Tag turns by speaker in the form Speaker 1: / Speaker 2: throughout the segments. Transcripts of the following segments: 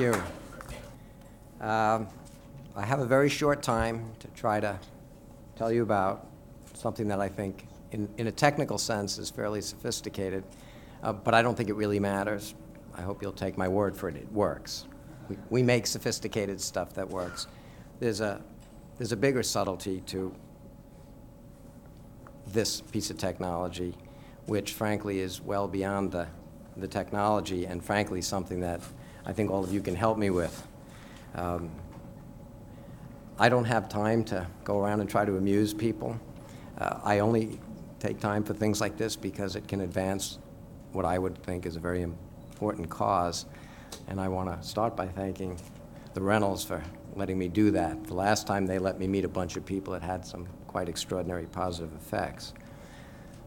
Speaker 1: you. Um, I have a very short time to try to tell you about something that I think, in, in a technical sense, is fairly sophisticated, uh, but I don't think it really matters. I hope you'll take my word for it. It works. We, we make sophisticated stuff that works. There's a, there's a bigger subtlety to this piece of technology, which frankly is well beyond the, the technology and frankly something that I think all of you can help me with. Um, I don't have time to go around and try to amuse people. Uh, I only take time for things like this because it can advance what I would think is a very important cause. And I want to start by thanking the Reynolds for letting me do that. The last time they let me meet a bunch of people, it had some quite extraordinary positive effects.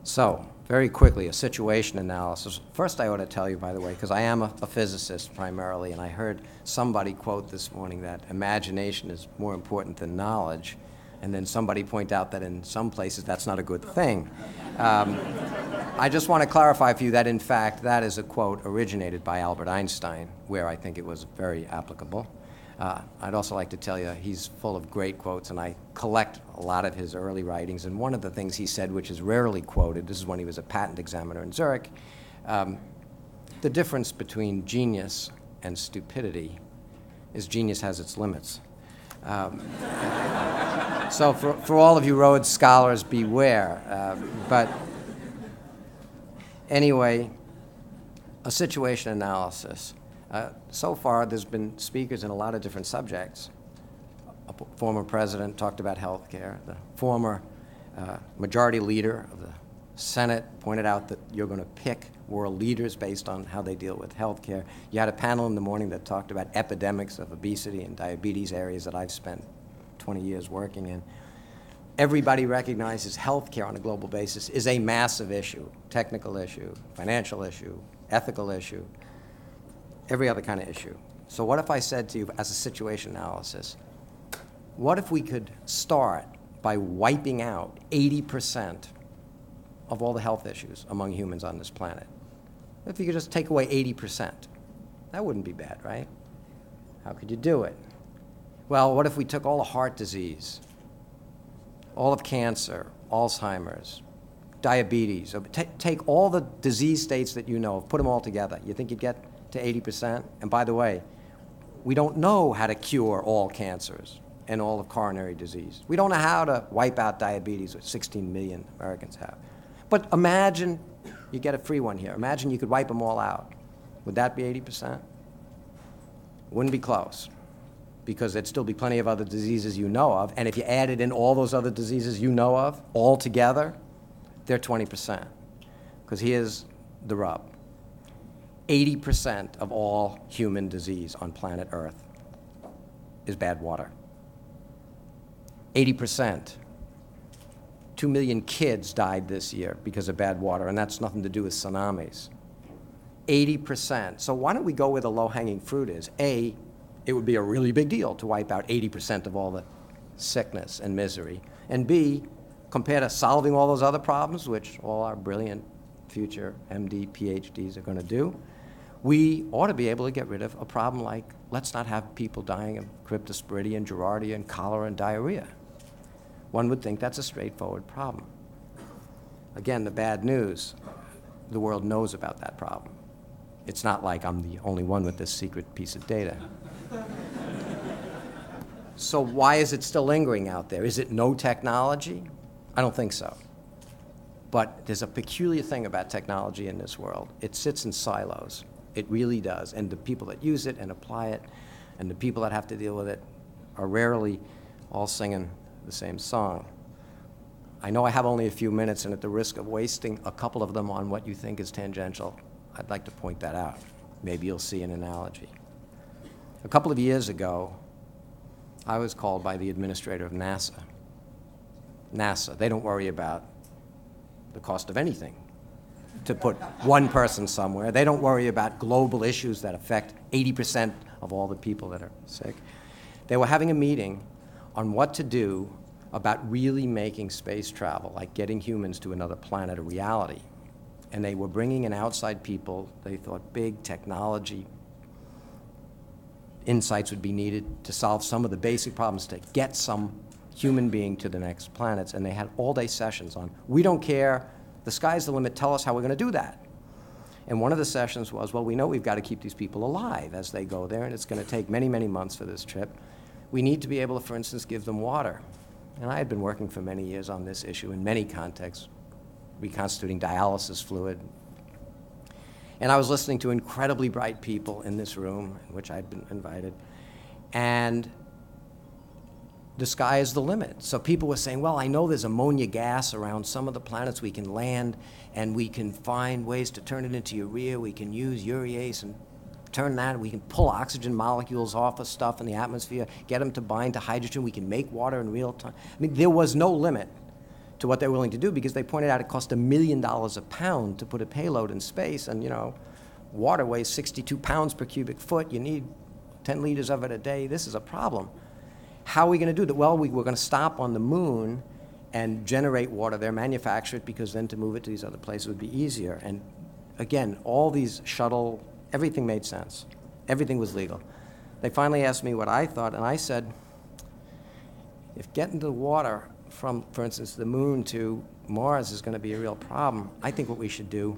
Speaker 1: So, very quickly, a situation analysis. First, I ought to tell you, by the way, because I am a, a, physicist primarily, and I heard somebody quote this morning that imagination is more important than knowledge, and then somebody point out that in some places that's not a good thing. Um, I just want to clarify for you that, in fact, that is a quote originated by Albert Einstein, where I think it was very applicable. Uh, I'd also like to tell you he's full of great quotes, and I collect a lot of his early writings. And one of the things he said, which is rarely quoted, this is when he was a patent examiner in Zurich, um, the difference between genius and stupidity is genius has its limits. Um, so for, for all of you Rhodes scholars, beware. Uh, but anyway, a situation analysis. Uh, so far, there's been speakers in a lot of different subjects. A former president talked about health care. The former uh, majority leader of the Senate pointed out that you're going to pick world leaders based on how they deal with health care. You had a panel in the morning that talked about epidemics of obesity and diabetes, areas that I've spent 20 years working in. Everybody recognizes health care on a global basis is a massive issue, technical issue, financial issue, ethical issue every other kind of issue. So what if I said to you as a situation analysis, what if we could start by wiping out 80% of all the health issues among humans on this planet? If you could just take away 80%, that wouldn't be bad, right? How could you do it? Well, what if we took all the heart disease, all of cancer, Alzheimer's, diabetes, take all the disease states that you know, of, put them all together. You think you'd get to 80%. And by the way, we don't know how to cure all cancers and all of coronary disease. We don't know how to wipe out diabetes, which 16 million Americans have. But imagine you get a free one here. Imagine you could wipe them all out. Would that be 80%? Wouldn't be close because there'd still be plenty of other diseases you know of. And if you added in all those other diseases you know of all together, they're 20%. Because here's the rub 80% of all human disease on planet Earth is bad water. 80%. Two million kids died this year because of bad water, and that's nothing to do with tsunamis. 80%. So why don't we go where the low hanging fruit is? A, it would be a really big deal to wipe out 80% of all the sickness and misery. And B, compared to solving all those other problems, which all our brilliant future MD, PhDs are going to do, we ought to be able to get rid of a problem like let's not have people dying of cryptosporidium, and cholera and diarrhea. One would think that's a straightforward problem. Again, the bad news the world knows about that problem. It's not like I'm the only one with this secret piece of data. so, why is it still lingering out there? Is it no technology? I don't think so. But there's a peculiar thing about technology in this world it sits in silos. It really does. And the people that use it and apply it and the people that have to deal with it are rarely all singing the same song. I know I have only a few minutes, and at the risk of wasting a couple of them on what you think is tangential, I'd like to point that out. Maybe you'll see an analogy. A couple of years ago, I was called by the administrator of NASA. NASA, they don't worry about the cost of anything to put one person somewhere. They don't worry about global issues that affect 80% of all the people that are sick. They were having a meeting on what to do about really making space travel, like getting humans to another planet, a reality. And they were bringing in outside people, they thought big technology insights would be needed to solve some of the basic problems to get some human being to the next planets. And they had all-day sessions on, we don't care, the sky's the limit, tell us how we're going to do that. And one of the sessions was, well, we know we've got to keep these people alive as they go there, and it's going to take many, many months for this trip. We need to be able to, for instance, give them water. And I had been working for many years on this issue in many contexts, reconstituting dialysis fluid. And I was listening to incredibly bright people in this room, in which I'd been invited. And the sky is the limit. So people were saying, well, I know there's ammonia gas around some of the planets we can land, and we can find ways to turn it into urea. We can use urease and turn that. We can pull oxygen molecules off of stuff in the atmosphere, get them to bind to hydrogen. We can make water in real time. I mean, there was no limit to what they're willing to do because they pointed out it cost a million dollars a pound to put a payload in space, and you know, water weighs 62 pounds per cubic foot. You need 10 liters of it a day. This is a problem. How are we going to do that? Well, we, we're going to stop on the moon and generate water there, manufacture it, because then to move it to these other places would be easier. And again, all these shuttle, everything made sense. Everything was legal. They finally asked me what I thought, and I said, if getting the water from, for instance, the moon to Mars is going to be a real problem, I think what we should do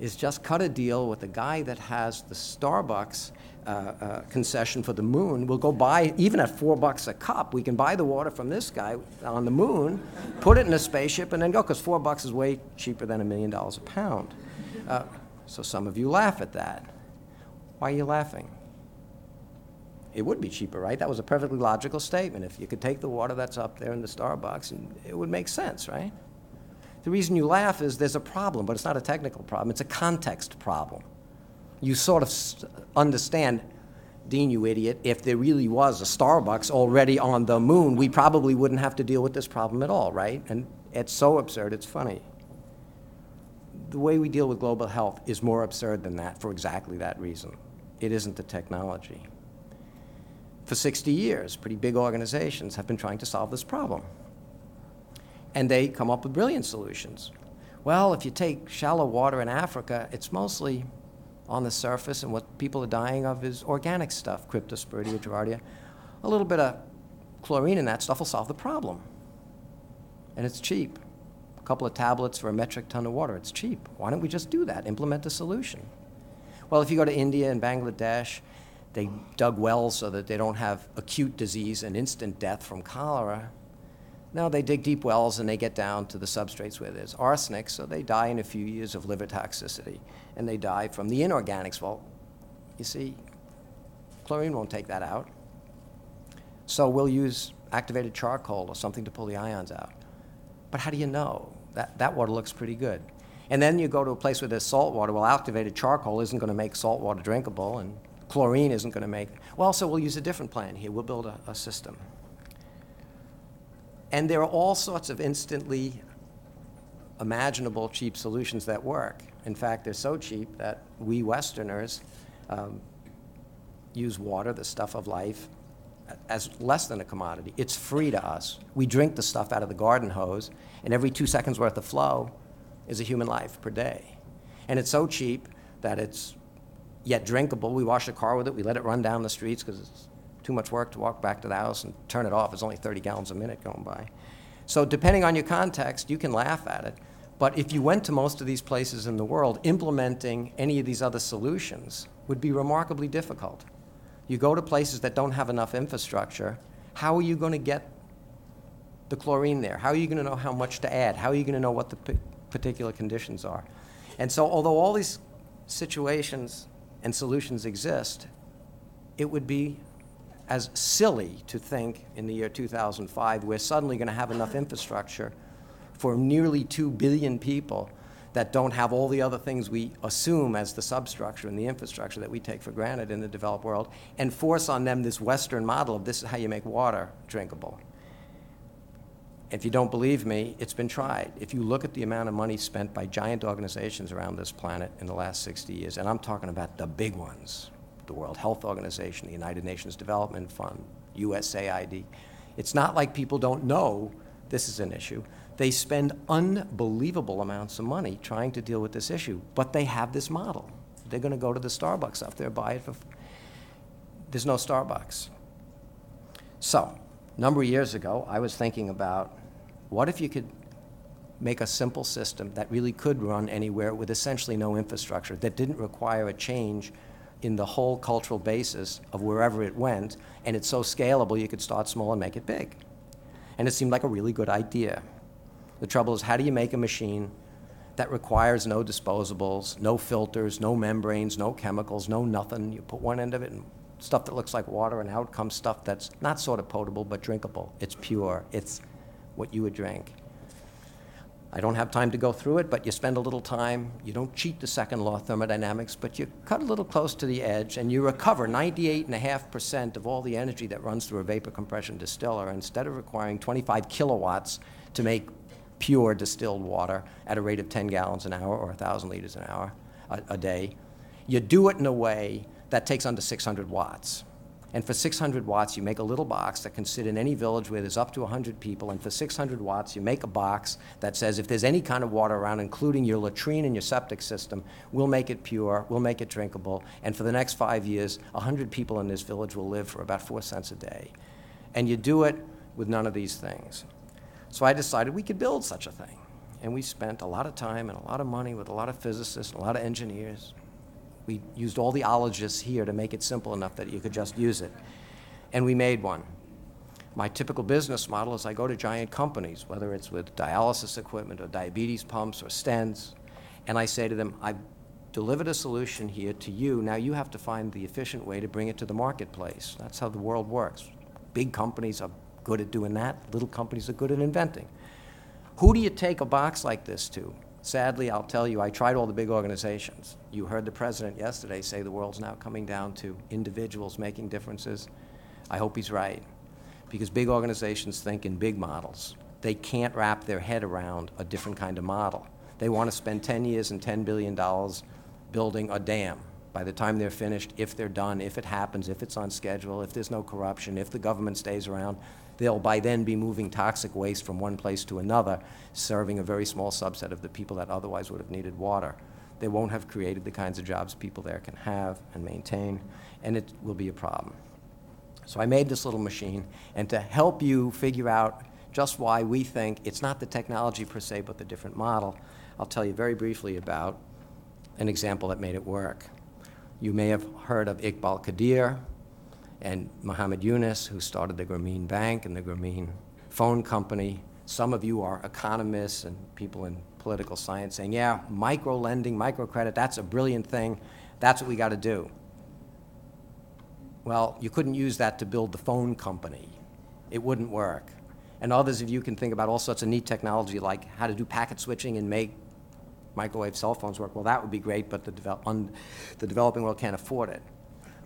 Speaker 1: is just cut a deal with the guy that has the Starbucks uh, uh, concession for the moon. We'll go buy, even at four bucks a cup, we can buy the water from this guy on the moon, put it in a spaceship, and then go, because four bucks is way cheaper than a million dollars a pound. Uh, so some of you laugh at that. Why are you laughing? It would be cheaper, right? That was a perfectly logical statement. If you could take the water that's up there in the Starbucks, and it would make sense, right? The reason you laugh is there's a problem, but it's not a technical problem, it's a context problem. You sort of understand, Dean, you idiot, if there really was a Starbucks already on the moon, we probably wouldn't have to deal with this problem at all, right? And it's so absurd, it's funny. The way we deal with global health is more absurd than that for exactly that reason. It isn't the technology. For 60 years, pretty big organizations have been trying to solve this problem and they come up with brilliant solutions. Well, if you take shallow water in Africa, it's mostly on the surface, and what people are dying of is organic stuff, Cryptosporidia, Giardia. A little bit of chlorine in that stuff will solve the problem. And it's cheap. A couple of tablets for a metric ton of water, it's cheap. Why don't we just do that? Implement a solution. Well, if you go to India and Bangladesh, they dug wells so that they don't have acute disease and instant death from cholera. No, they dig deep wells and they get down to the substrates where there's arsenic, so they die in a few years of liver toxicity. And they die from the inorganics. Well, you see, chlorine won't take that out. So we'll use activated charcoal or something to pull the ions out. But how do you know? That, that water looks pretty good. And then you go to a place where there's salt water. Well, activated charcoal isn't going to make salt water drinkable, and chlorine isn't going to make. Well, so we'll use a different plan here. We'll build a, a system. And there are all sorts of instantly imaginable cheap solutions that work. In fact, they're so cheap that we Westerners um, use water, the stuff of life, as less than a commodity. It's free to us. We drink the stuff out of the garden hose, and every two seconds worth of flow is a human life per day. And it's so cheap that it's yet drinkable. We wash the car with it, we let it run down the streets because it's too much work to walk back to the house and turn it off. It's only 30 gallons a minute going by. So depending on your context, you can laugh at it. But if you went to most of these places in the world, implementing any of these other solutions would be remarkably difficult. You go to places that don't have enough infrastructure, how are you going to get the chlorine there? How are you going to know how much to add? How are you going to know what the p- particular conditions are? And so, although all these situations and solutions exist, it would be as silly to think in the year 2005 we're suddenly going to have enough infrastructure for nearly 2 billion people that don't have all the other things we assume as the substructure and the infrastructure that we take for granted in the developed world and force on them this Western model of this is how you make water drinkable. If you don't believe me, it's been tried. If you look at the amount of money spent by giant organizations around this planet in the last 60 years, and I'm talking about the big ones, the World Health Organization, the United Nations Development Fund, USAID. It's not like people don't know this is an issue. They spend unbelievable amounts of money trying to deal with this issue, but they have this model. They're going to go to the Starbucks up there, buy it for. there's no Starbucks. So, a number of years ago, I was thinking about what if you could make a simple system that really could run anywhere with essentially no infrastructure, that didn't require a change in the whole cultural basis of wherever it went, and it's so scalable you could start small and make it big. And it seemed like a really good idea. The trouble is, how do you make a machine that requires no disposables, no filters, no membranes, no chemicals, no nothing? You put one end of it in stuff that looks like water, and out comes stuff that's not sort of potable but drinkable. It's pure. It's what you would drink. I don't have time to go through it, but you spend a little time. You don't cheat the second law of thermodynamics, but you cut a little close to the edge and you recover 98.5% of all the energy that runs through a vapor compression distiller instead of requiring 25 kilowatts to make pure distilled water at a rate of 10 gallons an hour or 1,000 liters an hour a, a day. You do it in a way that takes under 600 watts. And for 600 watts, you make a little box that can sit in any village where there's up to 100 people. And for 600 watts, you make a box that says if there's any kind of water around, including your latrine and your septic system, we'll make it pure, we'll make it drinkable. And for the next five years, 100 people in this village will live for about four cents a day. And you do it with none of these things. So I decided we could build such a thing. And we spent a lot of time and a lot of money with a lot of physicists and a lot of engineers we used all the ologists here to make it simple enough that you could just use it. And we made one. My typical business model is I go to giant companies, whether it's with dialysis equipment or diabetes pumps or stents, and I say to them, I've delivered a solution here to you. Now you have to find the efficient way to bring it to the marketplace. That's how the world works. Big companies are good at doing that, little companies are good at inventing. Who do you take a box like this to? Sadly, I'll tell you, I tried all the big organizations. You heard the president yesterday say the world's now coming down to individuals making differences. I hope he's right, because big organizations think in big models. They can't wrap their head around a different kind of model. They want to spend 10 years and $10 billion building a dam. By the time they're finished, if they're done, if it happens, if it's on schedule, if there's no corruption, if the government stays around, they'll by then be moving toxic waste from one place to another, serving a very small subset of the people that otherwise would have needed water. They won't have created the kinds of jobs people there can have and maintain, and it will be a problem. So I made this little machine, and to help you figure out just why we think it's not the technology per se, but the different model, I'll tell you very briefly about an example that made it work. You may have heard of Iqbal Quadir, and Muhammad Yunus, who started the Grameen Bank and the Grameen Phone Company. Some of you are economists and people in political science saying, yeah, micro lending, microcredit, that's a brilliant thing. That's what we got to do. Well, you couldn't use that to build the phone company. It wouldn't work. And others of you can think about all sorts of neat technology like how to do packet switching and make microwave cell phones work. Well, that would be great, but the, develop, the developing world can't afford it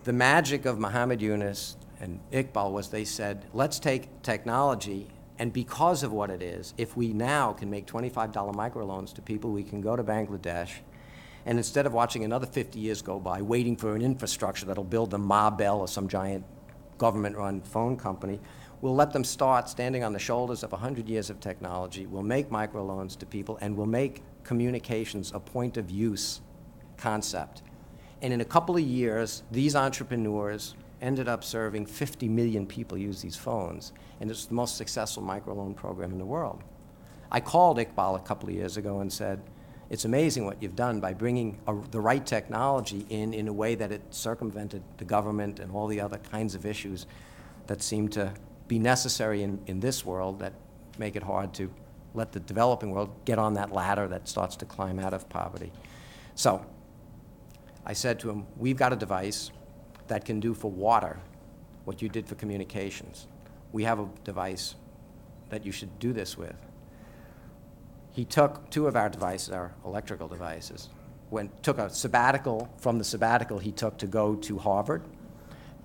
Speaker 1: the magic of Muhammad Yunus and Iqbal was they said, let's take technology, and because of what it is, if we now can make $25 microloans to people, we can go to Bangladesh, and instead of watching another 50 years go by, waiting for an infrastructure that'll build the Ma Bell or some giant government-run phone company, we'll let them start standing on the shoulders of 100 years of technology. We'll make microloans to people, and we'll make communications a point of use concept. And in a couple of years, these entrepreneurs ended up serving 50 million people use these phones. And it's the most successful microloan program in the world. I called Iqbal a couple of years ago and said, it's amazing what you've done by bringing a, the right technology in in a way that it circumvented the government and all the other kinds of issues that seem to be necessary in, in this world that make it hard to let the developing world get on that ladder that starts to climb out of poverty. So I said to him, we've got a device that can do for water what you did for communications. We have a device that you should do this with. He took two of our devices, our electrical devices, went, took a sabbatical. From the sabbatical he took to go to Harvard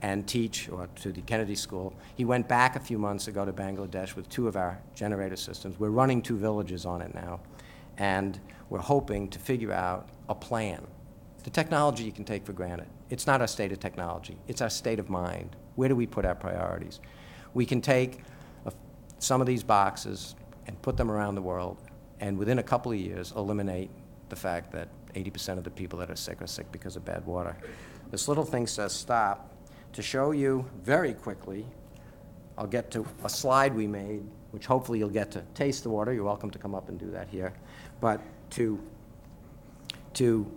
Speaker 1: and teach, or to the Kennedy School. He went back a few months ago to Bangladesh with two of our generator systems. We're running two villages on it now, and we're hoping to figure out a plan the technology you can take for granted. It's not our state of technology. It's our state of mind. Where do we put our priorities? We can take a, some of these boxes and put them around the world, and within a couple of years, eliminate the fact that 80% of the people that are sick are sick because of bad water. This little thing says stop. to show you very quickly, I'll get to a slide we made, which hopefully you'll get to taste the water. You're welcome to come up and do that here. But to, to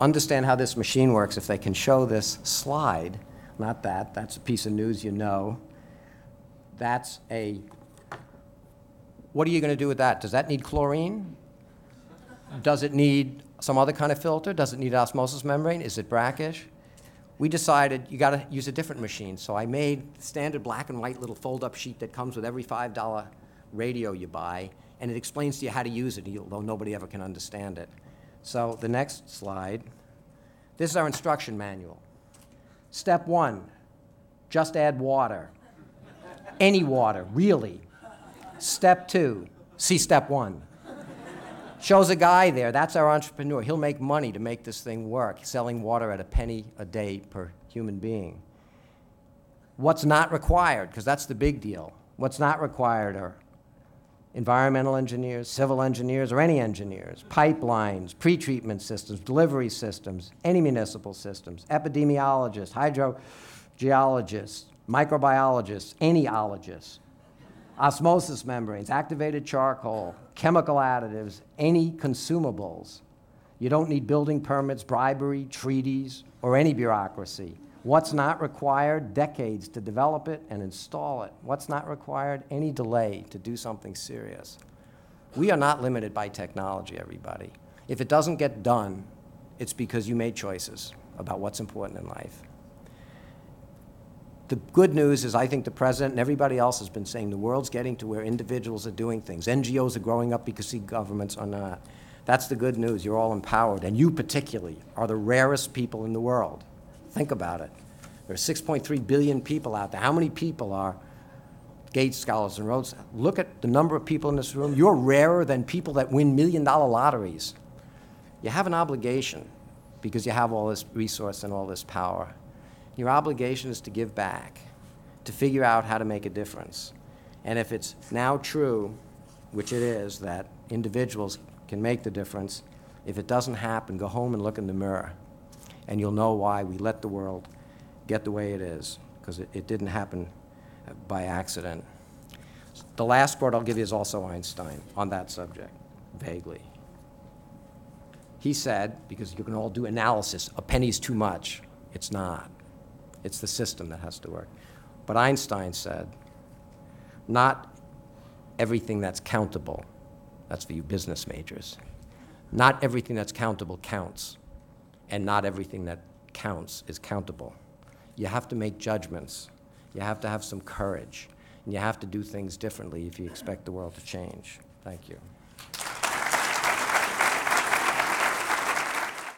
Speaker 1: understand how this machine works, if they can show this slide, not that, that's a piece of news you know. That's a, what are you going to do with that? Does that need chlorine? Does it need some other kind of filter? Does it need osmosis membrane? Is it brackish? We decided you got to use a different machine. So I made standard black and white little fold-up sheet that comes with every $5 radio you buy, and it explains to you how to use it, although nobody ever can understand it. So the next slide, this is our instruction manual. Step one, just add water. Any water, really. Step two, see step one. Shows a guy there, that's our entrepreneur. He'll make money to make this thing work, selling water at a penny a day per human being. What's not required, because that's the big deal. What's not required are environmental engineers, civil engineers, or any engineers, pipelines, pretreatment systems, delivery systems, any municipal systems, epidemiologists, hydrogeologists, microbiologists, anyologists, osmosis membranes, activated charcoal, chemical additives, any consumables. You don't need building permits, bribery, treaties, or any bureaucracy. What's not required? Decades to develop it and install it. What's not required? Any delay to do something serious. We are not limited by technology, everybody. If it doesn't get done, it's because you made choices about what's important in life. The good news is I think the president and everybody else has been saying the world's getting to where individuals are doing things. NGOs are growing up because governments are not. That's the good news. You're all empowered. And you particularly are the rarest people in the world. Think about it. There are 6.3 billion people out there. How many people are Gates Scholars and Rhodes? Look at the number of people in this room. You're rarer than people that win million dollar lotteries. You have an obligation because you have all this resource and all this power. Your obligation is to give back, to figure out how to make a difference. And if it's now true, which it is, that individuals can make the difference, if it doesn't happen, go home and look in the mirror. And you'll know why we let the world get the way it is, because it, it didn't happen by accident. The last quote I'll give you is also Einstein on that subject, vaguely. He said, because you can all do analysis, a penny's too much. It's not. It's the system that has to work. But Einstein said, not everything that's countable, that's for you business majors, not everything that's countable counts, and not everything that counts is countable. You have to make judgments. You have to have some courage. And you have to do things differently if you expect the world to change. Thank you.